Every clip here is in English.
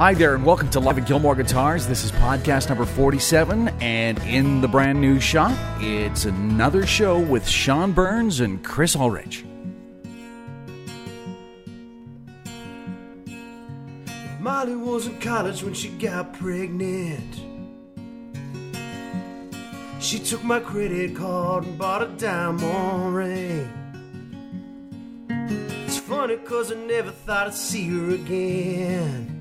Hi there, and welcome to Live at Gilmore Guitars. This is podcast number 47, and in the brand new shop, it's another show with Sean Burns and Chris Ulrich. Molly was in college when she got pregnant. She took my credit card and bought a diamond ring. It's funny cause I never thought I'd see her again.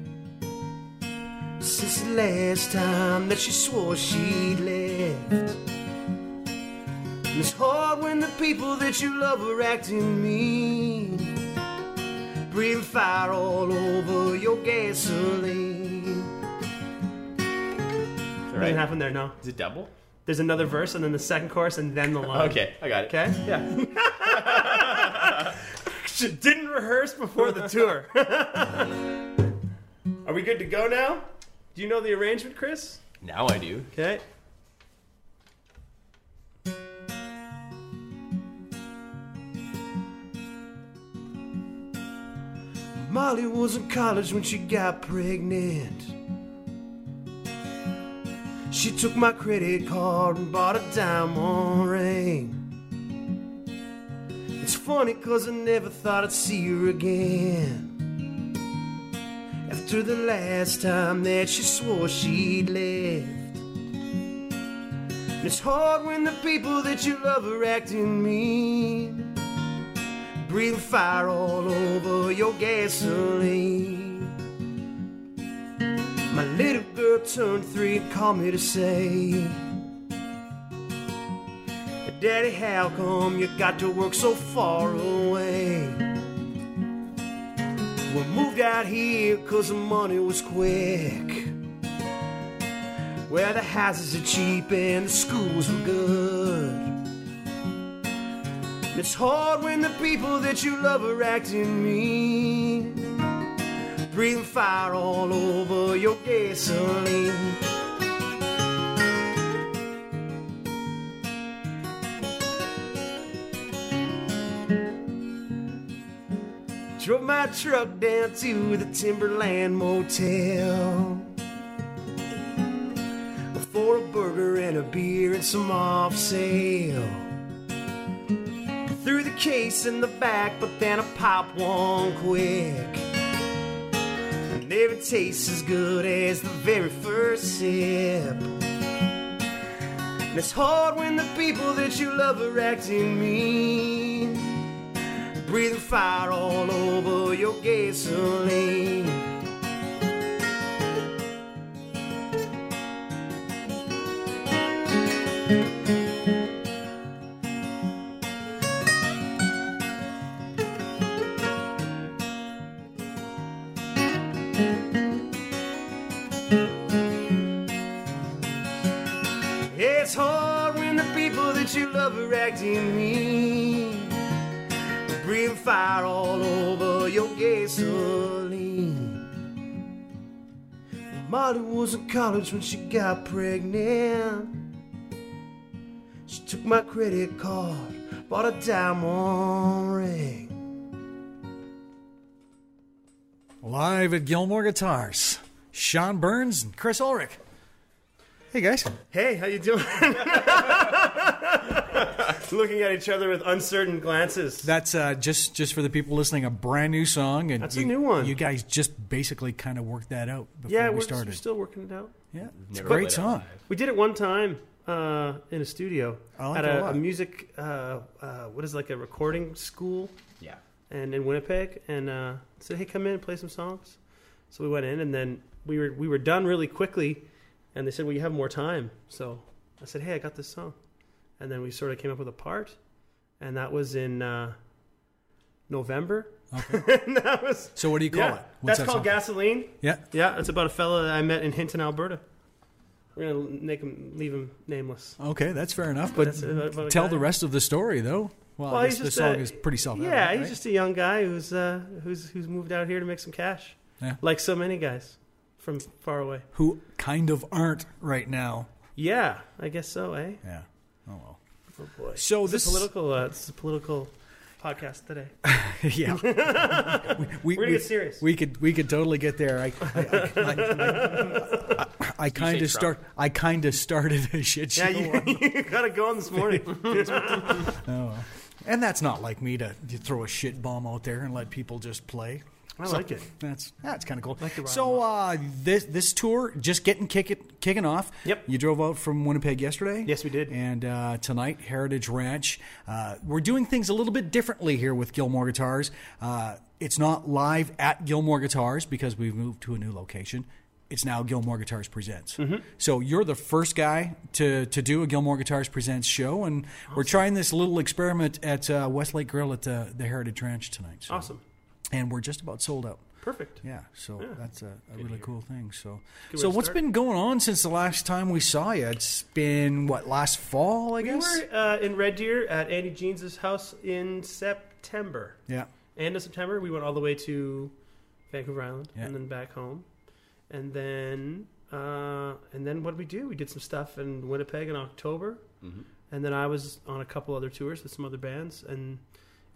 Since the last time that she swore she'd left. And it's hard when the people that you love are acting mean. Breathing fire all over your gasoline. Right. What happened there? No. Is it double? There's another verse and then the second chorus and then the line. Okay, I got it. Okay? Yeah. She didn't rehearse before the tour. Are we good to go now? Do you know the arrangement, Chris? now I do. Okay. Molly was in college when she got pregnant. She took my credit card and bought a diamond ring. It's funny cause I never thought I'd see her again. After the last time that she swore she'd left. And it's hard when the people that you love are acting mean. Breathing fire all over your gasoline. My little girl turned three and called me to say, Daddy, how come you got to work so far away? We moved out here cause the money was quick. Where the houses are cheap and the schools were good. It's hard when the people that you love are acting mean. Breathing fire all over your gasoline. Drove my truck down to the Timberland Motel for a burger and a beer and some off sale. Threw the case in the back, but then I popped one quick. And never tastes as good as the very first sip. And it's hard when the people that you love are acting mean. Breathing fire all over your gasoline. It's hard when the people that you love are acting mean. Breathing fire all over your gasoline. Molly was in college when she got pregnant. She took my credit card, bought a diamond ring. Live at Gilmore Guitars, Sean Burns and Chris Ulrich. Hey guys. Hey, how you doing? Looking at each other with uncertain glances. That's uh, just just for the people listening, a brand new song, and That's a new one. You guys just basically kind of worked that out before yeah, we we're, started. we're still working it out. yeah, it's a great song. We did it one time uh, in a studio like at a a, a music. Uh, uh, what is it, like a recording school, Yeah. and in Winnipeg, and uh, said, "Hey, come in and play some songs." So we went in, and then we were we were done really quickly, and they said, "Well, you have more time." So I said, "Hey, I got this song," and then we sort of came up with a part, and that was in uh, November. Okay. that was So what do you call yeah, it? What's that's that called song? Gasoline. Yeah. Yeah, it's about a fella that I met in Hinton, Alberta. We're gonna make him leave him nameless. Okay, that's fair enough. But That's about- about a tell guy. the rest of the story, though. Well, Well, I guess he's the song a- is pretty self-evident. Yeah, he's right? just a young guy who's uh, who's who's moved out here to make some cash. Yeah. Like so many guys from far away. who kind of aren't right now. Yeah, I guess so, eh? Yeah. Oh well. Oh boy. So It's this a political. Uh, it's a political. podcast today. yeah, we, We're gonna get serious. We could we could totally get there. I I, I, I, I, I kind of start. I kind of started a shit show, Yeah, you, you got it going this morning. oh, and that's not like me to, to throw a shit bomb out there and let people just play. I like it. That's that's kind of cool. Like so uh, this this tour just getting kick it, kicking off. Yep. You drove out from Winnipeg yesterday. Yes, we did. And uh, tonight, Heritage Ranch. Uh, we're doing things a little bit differently here with Gilmore Guitars. Uh, it's not live at Gilmore Guitars because we've moved to a new location. It's now Gilmore Guitars Presents. Mm-hmm. So you're the first guy to, to do a Gilmore Guitars Presents show, and we're trying this little experiment at uh, Westlake Grill at the, the Heritage Ranch tonight. So. Awesome. And we're just about sold out. Perfect. Yeah, so that's a, a really cool thing. So, Good way so to what's start. been going on since the last time we saw you? It's been what last fall, I We guess. We were uh, in Red Deer at Andy Jeans' house in September. Yeah, End of September, we went all the way to Vancouver Island Yeah. and then back home, and then uh, and then what did we do? We did some stuff in Winnipeg in October, Mhm. and then I was on a couple other tours with some other bands, and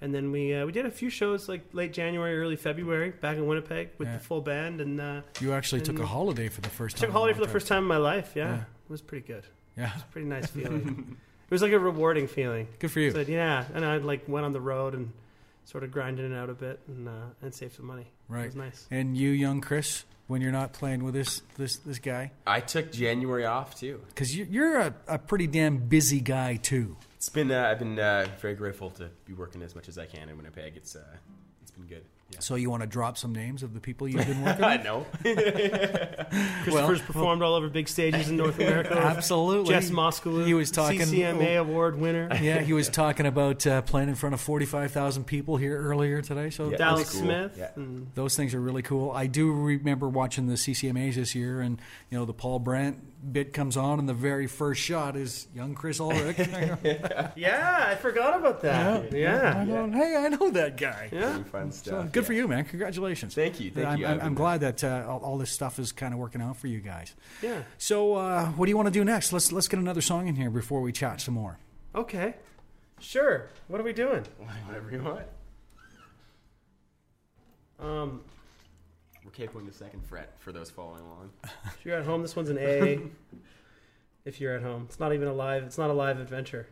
and then we uh, we did a few shows like late January, early February back in Winnipeg with Yeah. the full band, and uh, you actually took a holiday for the first time. took a holiday for the time. first time in my life. Yeah, Yeah. it was pretty good. Yeah, it was a Pretty nice feeling. it was like a rewarding feeling. good for you. Said, yeah, and I like went on the road and sort of grinded it out a bit and uh, and saved some money. Right, It was nice. And you, young Chris, when you're not playing with this this this guy, I took January off too. because you, you're a, a pretty damn busy guy too. It's been uh, I've been uh, very grateful to be working as much as I can in Winnipeg. It's uh, it's been good. Yeah. So you want to drop some names of the people you've been working with? I with? know. Christopher's performed all over big stages in North America. Absolutely. Jess Moskaluke, He was talking- CCMA award winner. Yeah, he was talking about uh, playing in front of 45,000 people here earlier today. So Yeah. Dallas cool. Smith. Yeah. And those things are really cool. I do remember watching the CCMAs this year, and you know the Paul Brandt bit comes on, and the very first shot is young Chris Ulrich. yeah, I forgot about that. Yeah. I'm hey, I know that guy. Yeah. Really fun So stuff. good yeah. for you, man. Congratulations. Thank you. Thank I'm, you. I'm, I've I'm glad that uh, all, all this stuff is kind of working out for you guys. Yeah. So, uh, what do you want to do next? Let's let's get another song in here before we chat some more. Okay. Sure. What are we doing? Whatever you want. Um, We're capering the second fret for those following along. if you're at home, this one's an A. if you're at home, it's not even a live. It's not a live adventure.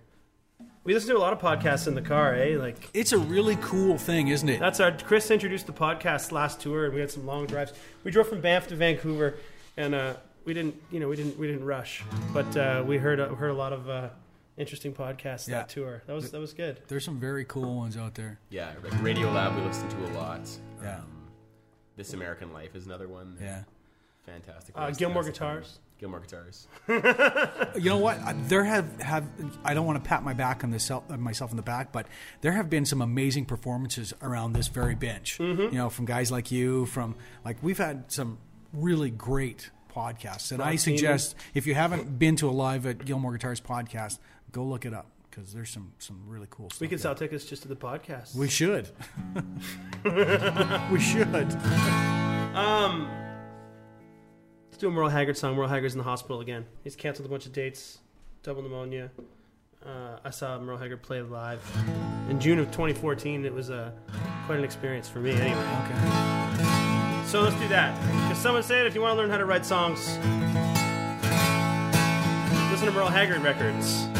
We listen to a lot of podcasts in the car, eh? Like It's a really cool thing, isn't it? That's our Chris introduced the podcast last tour, and we had some long drives. We drove from Banff to Vancouver, and uh, we didn't, you know, we didn't, we didn't rush, but uh, we heard uh, heard a lot of uh, interesting podcasts Yeah. that tour. That was that was good. There's some very cool ones out there. Yeah, like Radio Lab we listen to a lot. Yeah. This American Life is another one. Yeah. Fantastic. Uh, Gilmore to that Guitars. Gilmore Guitars. You know what? There have have I don't want to pat my back on this self, uh, myself in the back, but there have been some amazing performances around this very bench. Mm-hmm. You know, from guys like you, from like we've had some really great podcasts, and I Rob suggest if you haven't been to a live at Gilmore Guitars podcast, go look it up because there's some some really cool stuff. We can sell tickets just to the podcast. We should. we should. um, let's do a Merle Haggard song. Merle Haggard's in the hospital again. He's canceled a bunch of dates, double pneumonia. Uh, I saw Merle Haggard play live in June of 2014. It was uh, quite an experience for me, anyway. Okay. So let's do that. Because someone said if you want to learn how to write songs, listen to Merle Haggard records.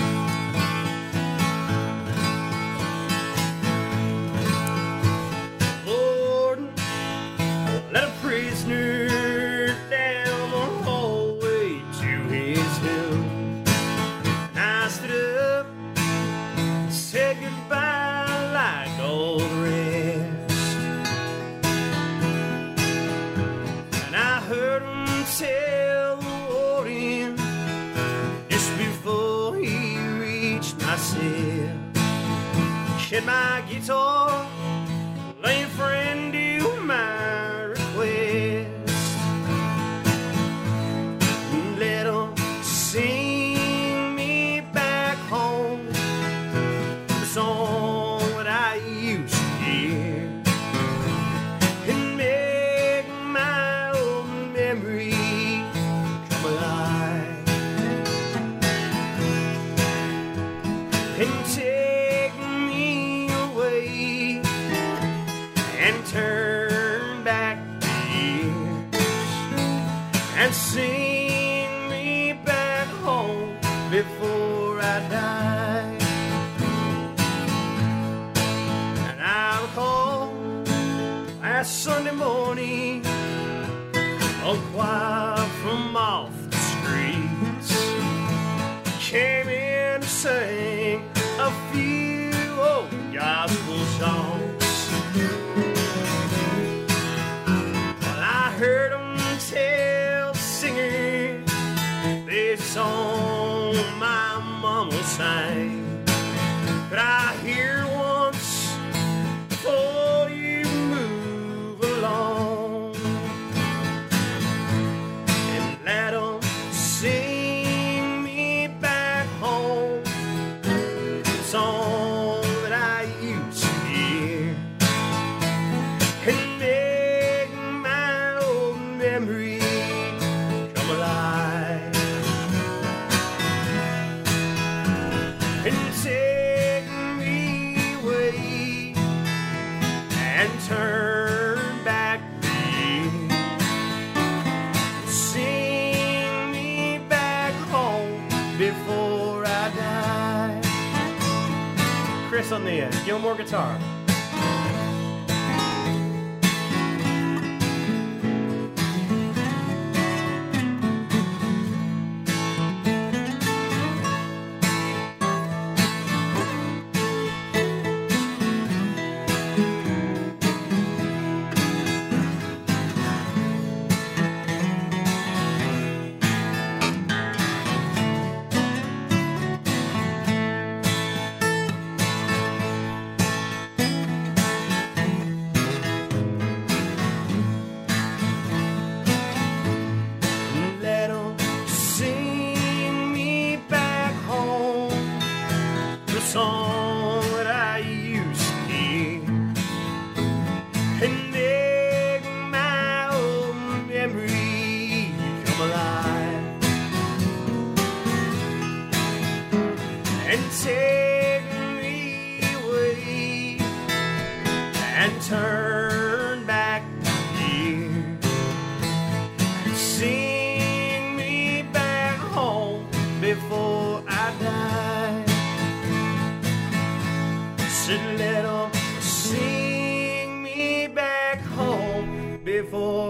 Shed my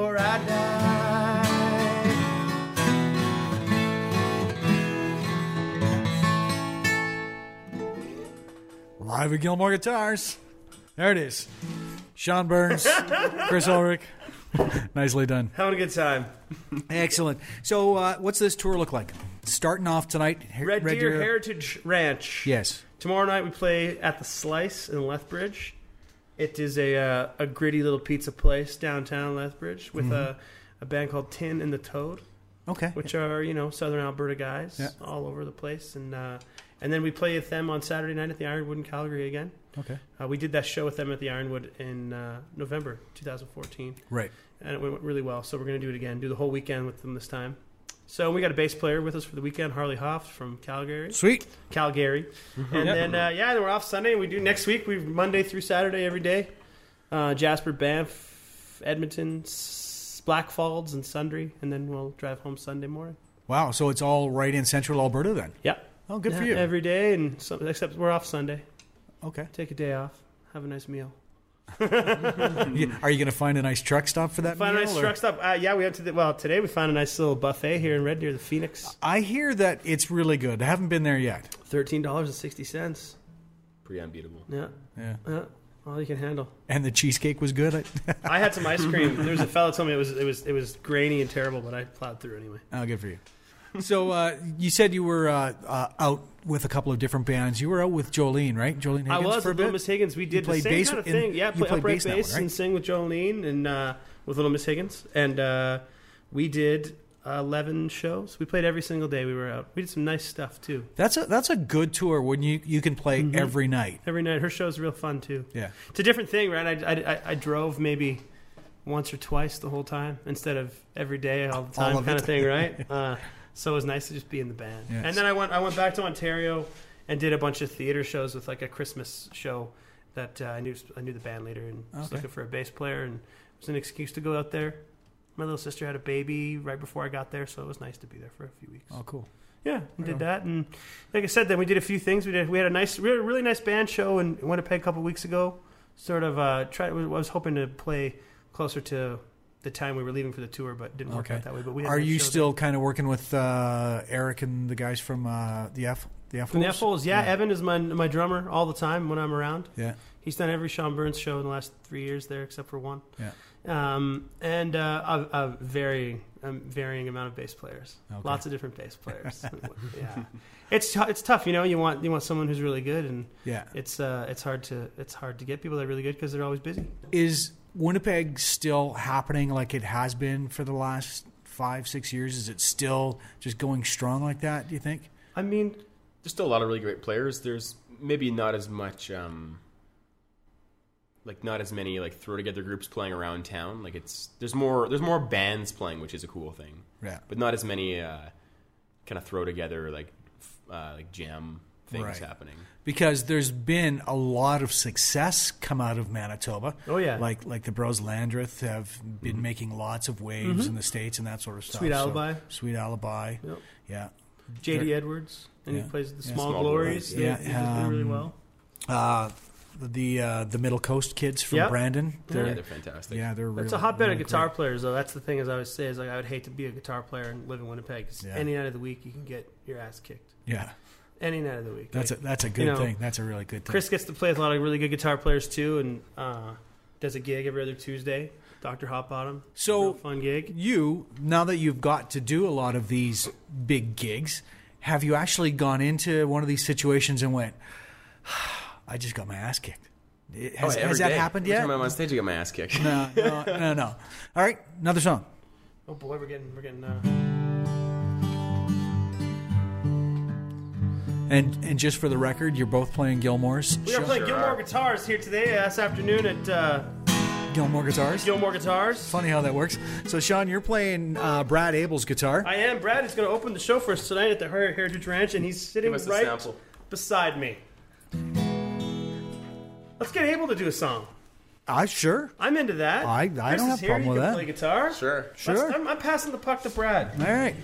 before I die. Live at Gilmore Guitars. There it is. Sean Burns, Chris Ulrich. Nicely done. Having a good time. Excellent. So, uh, what's this tour look like? Starting off tonight, Her- Red, Deer, Heritage Ranch. Yes. Tomorrow night we play at the Slice in Lethbridge. It is a uh, a gritty little pizza place downtown Lethbridge with a, a band called Tin and the Toad, Okay. which are you know Southern Alberta guys Yeah. all over the place, and uh, and then we play with them on Saturday night at the Ironwood in Calgary again. Okay. Uh, we did that show with them at the Ironwood in uh, November 2014, Right. and it went really well. So we're going to do it again, do the whole weekend with them this time. So we got a bass player with us for the weekend, Harley Hoff from Calgary. Sweet. Calgary. And Yep. then, uh, yeah, then we're off Sunday. We do next week. We Monday through Saturday every day. Uh, Jasper, Banff, Edmonton, S- Blackfalds, and Sundre, And then we'll drive home Sunday morning. Wow. So it's all right in central Alberta then? Yeah. Oh, good for you. Every day, and so, except we're off Sunday. okay. Take a day off. Have a nice meal. Yeah, Are you going to find a nice truck stop for that Find a nice or- truck stop. Uh, yeah, we went to the, well, today we found a nice little buffet here in Red Deer, the Phoenix. I hear that it's really good. I haven't been there yet. $13.60. Pretty unbeatable. Yeah. Yeah. Yeah. All you can handle. And the cheesecake was good. I- I had some ice cream. There was a fella told me it was it was it was grainy and terrible, but I plowed through anyway. oh, good for you. So uh, you said you were uh, uh, out with a couple of different bands. You were out with Jolene, right? Jolene Higgins I was for with Little. Miss Higgins. We did the same bass kind of in- thing. Yeah, play upright bass bass, one, right? and sing with Jolene and uh, with Little Miss Higgins, and uh, we did uh, eleven shows. We played every single day we were out. We did some nice stuff too. That's a that's a good tour when you you can play Mm-hmm. every night. Every night, her show's real fun too. Yeah. It's a different thing, right? I, I, I, drove maybe once or twice the whole time instead of every day all the time All kind it. of thing, right? uh, so it was nice to just be in the band. Yes. And then I went I went back to Ontario and did a bunch of theater shows with like a Christmas show that uh, I knew I knew the band leader and was Okay. looking for a bass player and it was an excuse to go out there My little sister had a baby right before I got there, so it was nice to be there for a few weeks. Oh, cool. Yeah, we did that, and like I said, then we did a few things. We did. We had a nice, we had a really nice band show in Winnipeg a couple weeks ago. Sort of uh, try. I was hoping to play closer to the time we were leaving for the tour, but didn't work Okay. out that way. But we had Are you still kind of working with uh, Eric and the guys from uh, the F the F. The F-Holes, yeah, Yeah. Evan is my my drummer all the time when I'm around. Yeah. He's done every Sean Burns show in the last three years there, except for one. Yeah. Um, and uh, a, a varying, a varying amount of bass players. Okay. Lots of different bass players. yeah, it's t- it's tough. You know, you want you want someone who's really good, and Yeah. it's uh, it's hard to it's hard to get people that are really good because they're always busy. Is Winnipeg still happening like it has been for the last five, six years? Is it still just going strong like that, do you think? I mean, There's still a lot of really great players. There's maybe not as much, um, like not as many like throw together groups playing around town. Like it's there's more there's more bands playing, which is a cool thing. Yeah. But not as many uh, kind of throw together like uh, like jam things Right. happening. Because there's been a lot of success come out of Manitoba. Oh, yeah. Mm-hmm. Like like the Bros Landreth have been making lots of waves in the States and that sort of stuff. Sweet So- Alibi. Sweet Alibi. Yep. Yeah. J.D. Edwards, and Yeah. he plays the Yeah. Small, Small Glories. Glories. They- Yeah, he does really um, well. Uh, the uh, the Middle Coast kids from Yep. Brandon. They're, They're, yeah, they're fantastic. yeah, they're It's really- a hotbed really of guitar great. players, though. That's the thing, as I always say, is like I would hate to be a guitar player and live in Winnipeg. 'cause Yeah. any night of the week you can get your ass kicked. Yeah, Any night of the week. that's a that's a good know, thing. That's a really good thing. Chris gets to play with a lot of really good guitar players too, and uh, does a gig every other Tuesday. Doctor Hot Bottom. So- Real fun gig. you now that you've got to do a lot of these big gigs, have you actually gone into one of these situations and went, "I just got my ass kicked"? It- Has, Oh, has that day. happened Every yet? time I'm on stage, I get my ass kicked. No, no, no, no. All right, another song. Oh boy, we're getting we're getting. Uh, And and just for the record, you're both playing Gilmore's we are show? playing Gilmore. Guitars here today, uh, this afternoon at uh, Gilmore guitars. Gilmore Guitars. Funny how that works. So, Sean, you're playing uh, Brad Abel's guitar. I am. Brad is going to open the show for us tonight at the Heritage Ranch, and he's sitting Give us a right beside me. Let's get Abel to do a song. I sure. I'm into that. I- I Chris don't have a here. problem you with can that. Play guitar. Sure. Sure. I'm, I'm passing the puck to Brad. All right.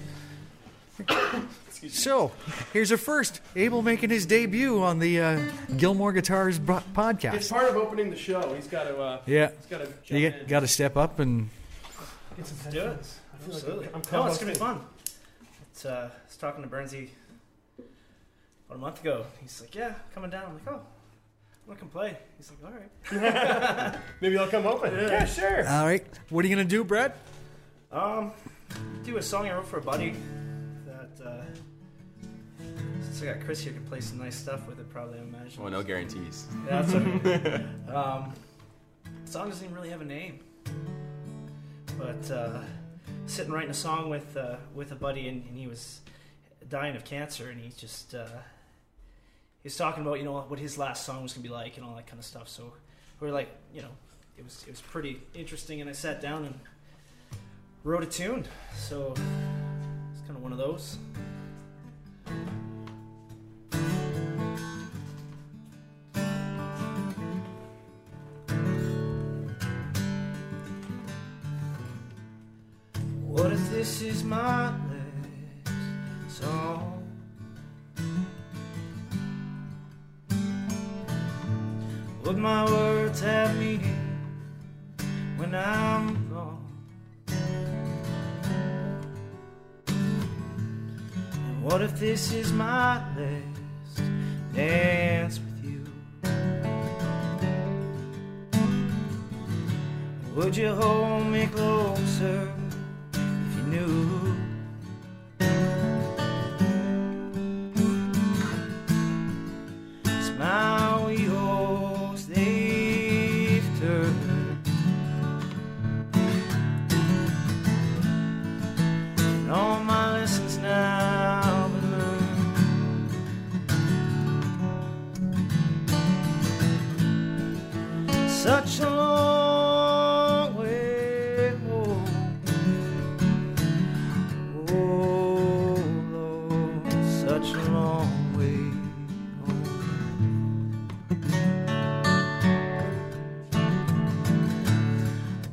So, here's a first. Abel making his debut on the uh, Gilmore Guitars bro- It's part of opening the show. He's got to. Uh, Yeah. he's got to. You got to step up and. get some do it. headphones. Like Absolutely. I'm no, it's gonna be fun. It's, uh, I was talking to Bernsey about a month ago. He's like, "Yeah, coming down." I'm like, "Oh, I want to come play." He's like, "All right." Maybe I'll come open. Yeah, sure. All right. What are you going to do, Brad? Um, do a song I wrote for a buddy that uh, I got Chris here, can play some nice stuff with it. Probably, I imagine. Oh, no guarantees. Yeah, that's okay. um, the song doesn't even really have a name, but uh, sitting writing a song with uh, with a buddy, and, and he was dying of cancer, and he just uh, he was talking about you know what his last song was gonna be like and all that kind of stuff. So we were like, you know, it was it was pretty interesting, and I sat down and wrote a tune. So it's kind of one of those. What if this is my last song? Would my words have meaning when I'm gone? And what if this is my last dance with you? Would you hold me closer Such a long way home. Oh Lord, such a long way home.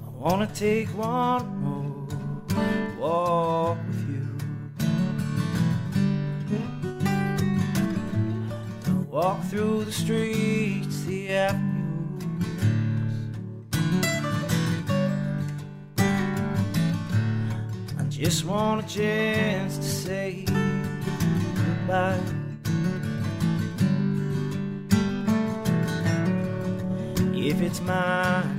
I wanna take one more walk with you. Walk through the streets, the avenues. Just want a chance to say goodbye. If it's my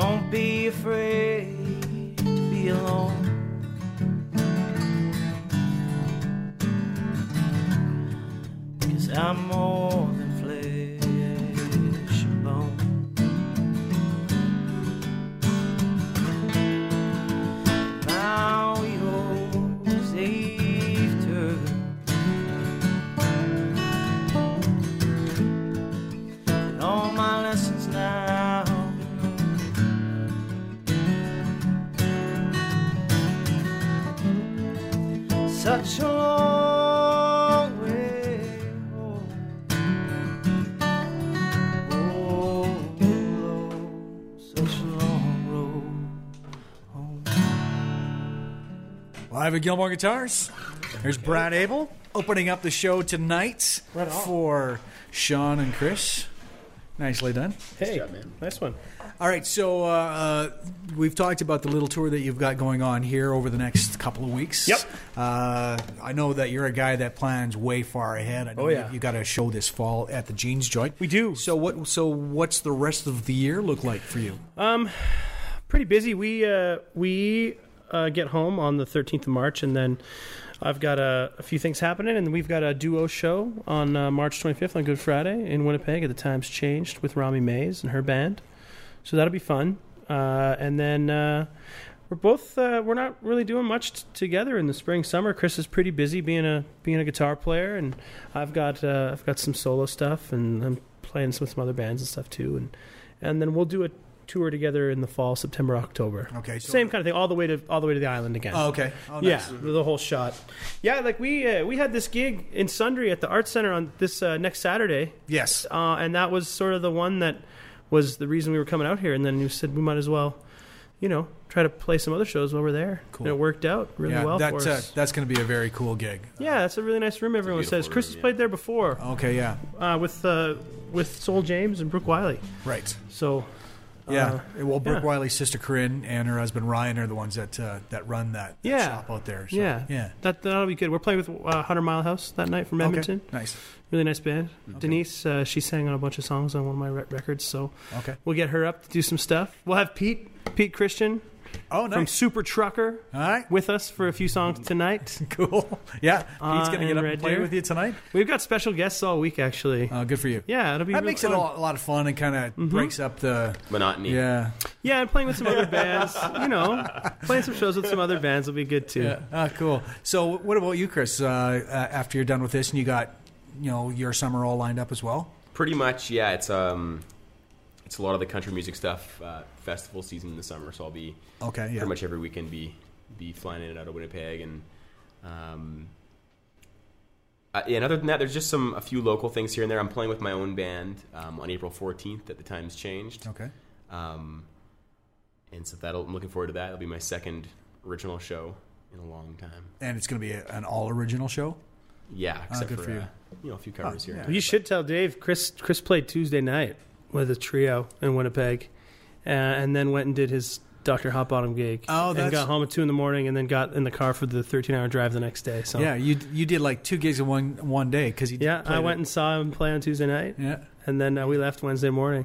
Don't be afraid to be alone. Cause I'm more Live at Gilmore Guitars. There's Brad Abel opening up the show tonight for Sean and Chris. Nicely done. Hey, job, man. nice one. All right, so uh, uh, we've talked about the little tour that you've got going on here over the next couple of weeks. Yep. Uh, I know that you're a guy that plans way far ahead. I know Oh, yeah. you, you got a show this fall at the Jeans Joint. We do. So what? So what's the rest of the year look like for you? Um, pretty busy. We uh, we uh, get home on the 13th of March, and then I've got a, a few things happening, and we've got a duo show on uh, March 25th on Good Friday in Winnipeg at the Times Changed with Romi Mayes and her band. So that'll be fun. Uh, and then uh, we're both uh, we're not really doing much t- together in the spring summer. Chris is pretty busy being a being a guitar player, and I've got uh, I've got some solo stuff, and I'm playing with some other bands and stuff too. And and then we'll do a tour together in the fall, September, October. Okay, so- same kind of thing, all the way to all the way to the island again. Oh, okay. Oh, Yeah, nice. the whole shot. Yeah, like we uh, we had this gig in Sundre at the Arts Center on this uh, next Saturday, Yes. uh, and that was sort of the one that was the reason we were coming out here. And then you said we might as well, you know, try to play some other shows while we're there. Cool. And it worked out really yeah, well that, for uh, us. that's going to be a very cool gig. yeah, that's a really nice room. Everyone says beautiful Chris room, has yeah. played there before Okay, yeah, uh, with uh, with Soul James and Brooke Wiley. right. So Yeah. uh, well, Brooke yeah. Wiley's sister Corinne and her husband Ryan are the ones that uh, that run that, that Yeah. shop out there. So, yeah, Yeah. that that'll be good. We're playing with uh, Hunter Mile House that night from Edmonton. Okay. Nice. Really nice band. Denise, uh, she sang on a bunch of songs on one of my re- records, so Okay. we'll get her up to do some stuff. We'll have Pete, Pete Christian Oh, from. Super Trucker All right. with us for a few songs tonight. Cool. Yeah. Pete's going to get and up Red and play Deer. with you tonight. We've got special guests all week, actually. Uh, good for you. yeah, it'll be That makes it fun. a lot, a lot of fun and kind of breaks up the. Monotony. Yeah. Yeah, and playing with some other bands. You know, playing some shows with some other bands will be good too. Yeah. Ah, cool. So, what about you, Chris? Uh, uh, after you're done with this and you got, you know, your summer all lined up as well? Pretty much, yeah. It's um, it's a lot of the country music stuff. Uh, festival season in the summer, so I'll be Okay. Yeah. pretty much every weekend be be flying in and out of Winnipeg, and um, uh, yeah. And other than that, there's just some a few local things here and there. I'm playing with my own band um, on April 14th at the Times Changed. Okay. Um, and so that'll I'm looking forward to that. It'll be my second original show in a long time. And it's going to be a, an all original show. Yeah, except good for, for you. uh, you know a few covers Oh, here. yeah. You should tell Dave. Chris Chris played Tuesday night with a trio in Winnipeg, uh, and then went and did his Doctor Hot Bottom gig. Oh, and that's- got home at two in the morning, and then got in the car for the thirteen hour drive the next day. So Yeah, you you did like two gigs in one one day because you yeah, I it- went and saw him play on Tuesday night, yeah and then uh, we left Wednesday morning.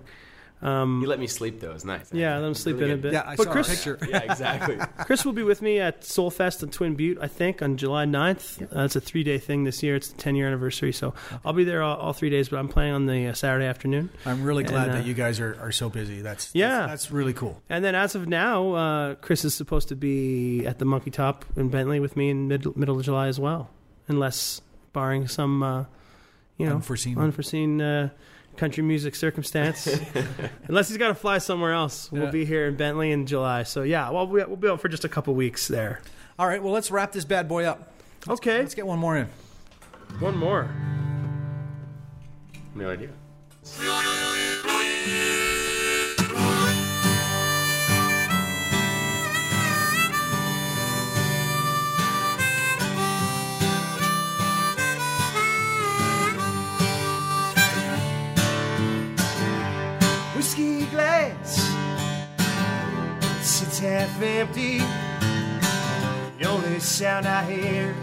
Um, You let me sleep though. It's nice. yeah, let him sleep Really in a bit. yeah. I but saw Chris, a picture. Yeah, exactly. Chris will be with me at Soulfest in Twin Butte, I think, on July 9th. Uh, it's a three day thing this year. It's the 10 year anniversary. So I'll be there all, all three days, but I'm playing on the uh, Saturday afternoon. I'm really glad And, uh, that you guys are, are so busy. That's Yeah. that's, that's really cool. And then as of now, uh, Chris is supposed to be at the Monkey Top in Bentley with me in mid- middle of July as well, unless barring some, uh, you know, Unforeseen. unforeseen uh, country music circumstance. unless he's got to fly somewhere else, we'll Yeah. be here in Bentley in July. So yeah, well, we- we'll be out for just a couple weeks there. All right, well let's wrap this bad boy up. Okay, Let's get one more in. one more. no idea. Half empty. The only sound I hear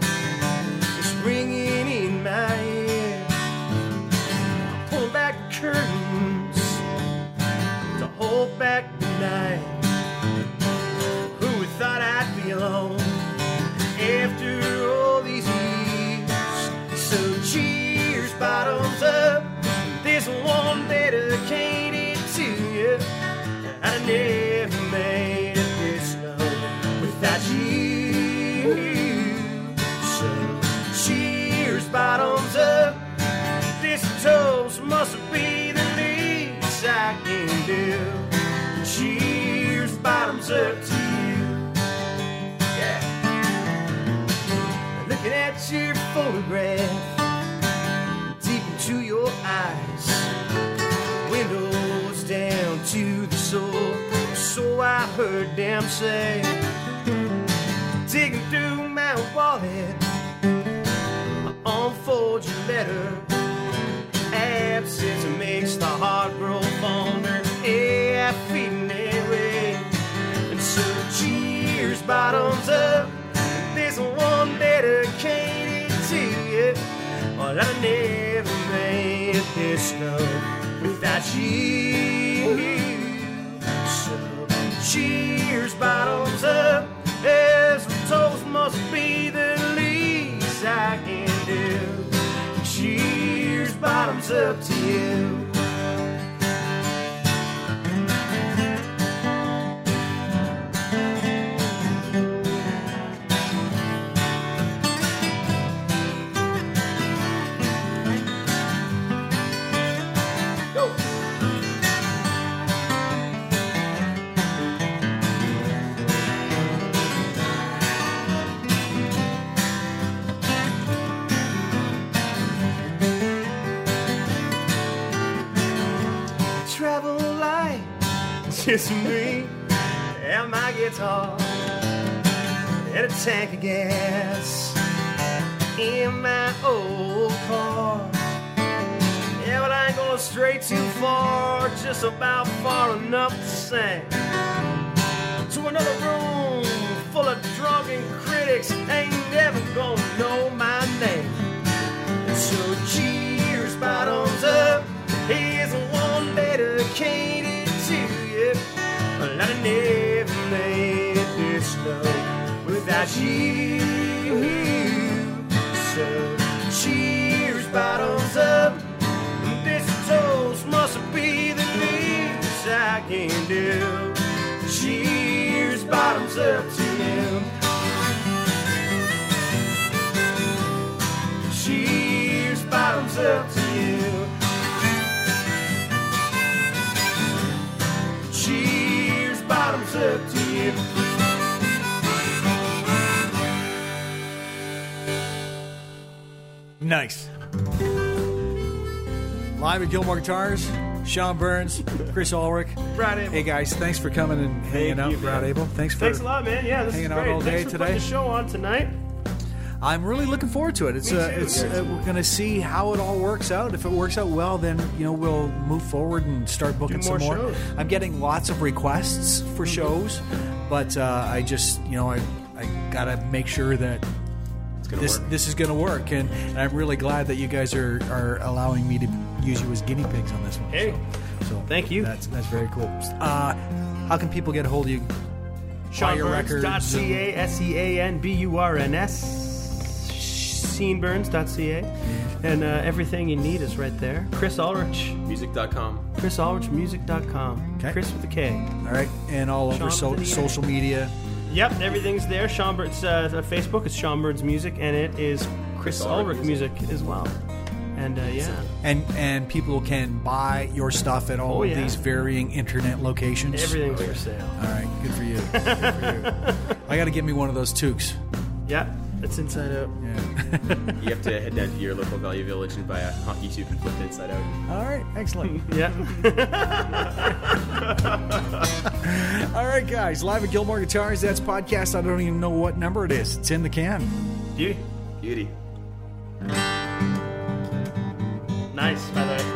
heard them say. Digging through my wallet, I unfold your letter. Absence makes the heart grow fonder. Yeah, I'm feeling that way. And so cheers, bottoms up. This one dedicated to you. Well, I never made it this low without you. Cheers, bottoms up. As the toast must be the least I can do. Cheers, bottoms up to you. Just me and my guitar and a tank of gas in my old car. Yeah, but I ain't gonna stray too far, just about far enough to sing to another room full of drunken critics. Ain't never gonna know my name. So cheers, bottoms up. Here's one. Well, I never made this low without you. So cheers, bottoms up. This toast must be the least I can do. Cheers, bottoms up to you. Cheers, bottoms up Nice. Live at Gilmore Guitars, Sean Burns, Kris Ulrich. Brad Abel. Hey guys, thanks for coming and hanging out, you, Brad man. Abel. Thanks for Thanks a lot, man. Yeah, this hanging is out great. all day Thanks for today. putting the show on tonight. I'm really looking forward to it. It's Me uh, too. it's uh, we're going to see how it all works out. If it works out well, then you know we'll move forward and start booking more some more. shows. I'm getting lots of requests for shows, but uh, I just you know I I got to make sure that It's gonna this work. this is going to work, and, and I'm really glad that you guys are are allowing me to use you as guinea pigs on this one. Hey, so, so thank you. That's that's very cool. Uh, how can people get a hold of you? Buy your records and- SeanBurns.ca, S E A N B U R N S. SeanBurns.ca. And uh, everything you need is right there. Kris Ulrich. Music.com. KrisUlrichMusic.com. Okay. Kris with a K. All right, and all over so, with an social media. Yep, everything's there. Sean Burns, uh, uh, Facebook is Sean Burns Music, and it is Kris Ulrich Ulrich Music as well. And uh, yeah, and and people can buy your stuff at all Oh, of these varying internet locations. everything's for sale. All right, good for you. Good for you. I got to get me one of those toques. Yeah, it's inside out. Yeah. You have to head down to your local Value Village and buy a hockey suit and flip it inside out. all right, excellent. Yeah. all right, guys, live at Gilmore Guitars. That's podcast. I don't even know what number it is. It's in the can. Beauty. Beauty. Nice, by the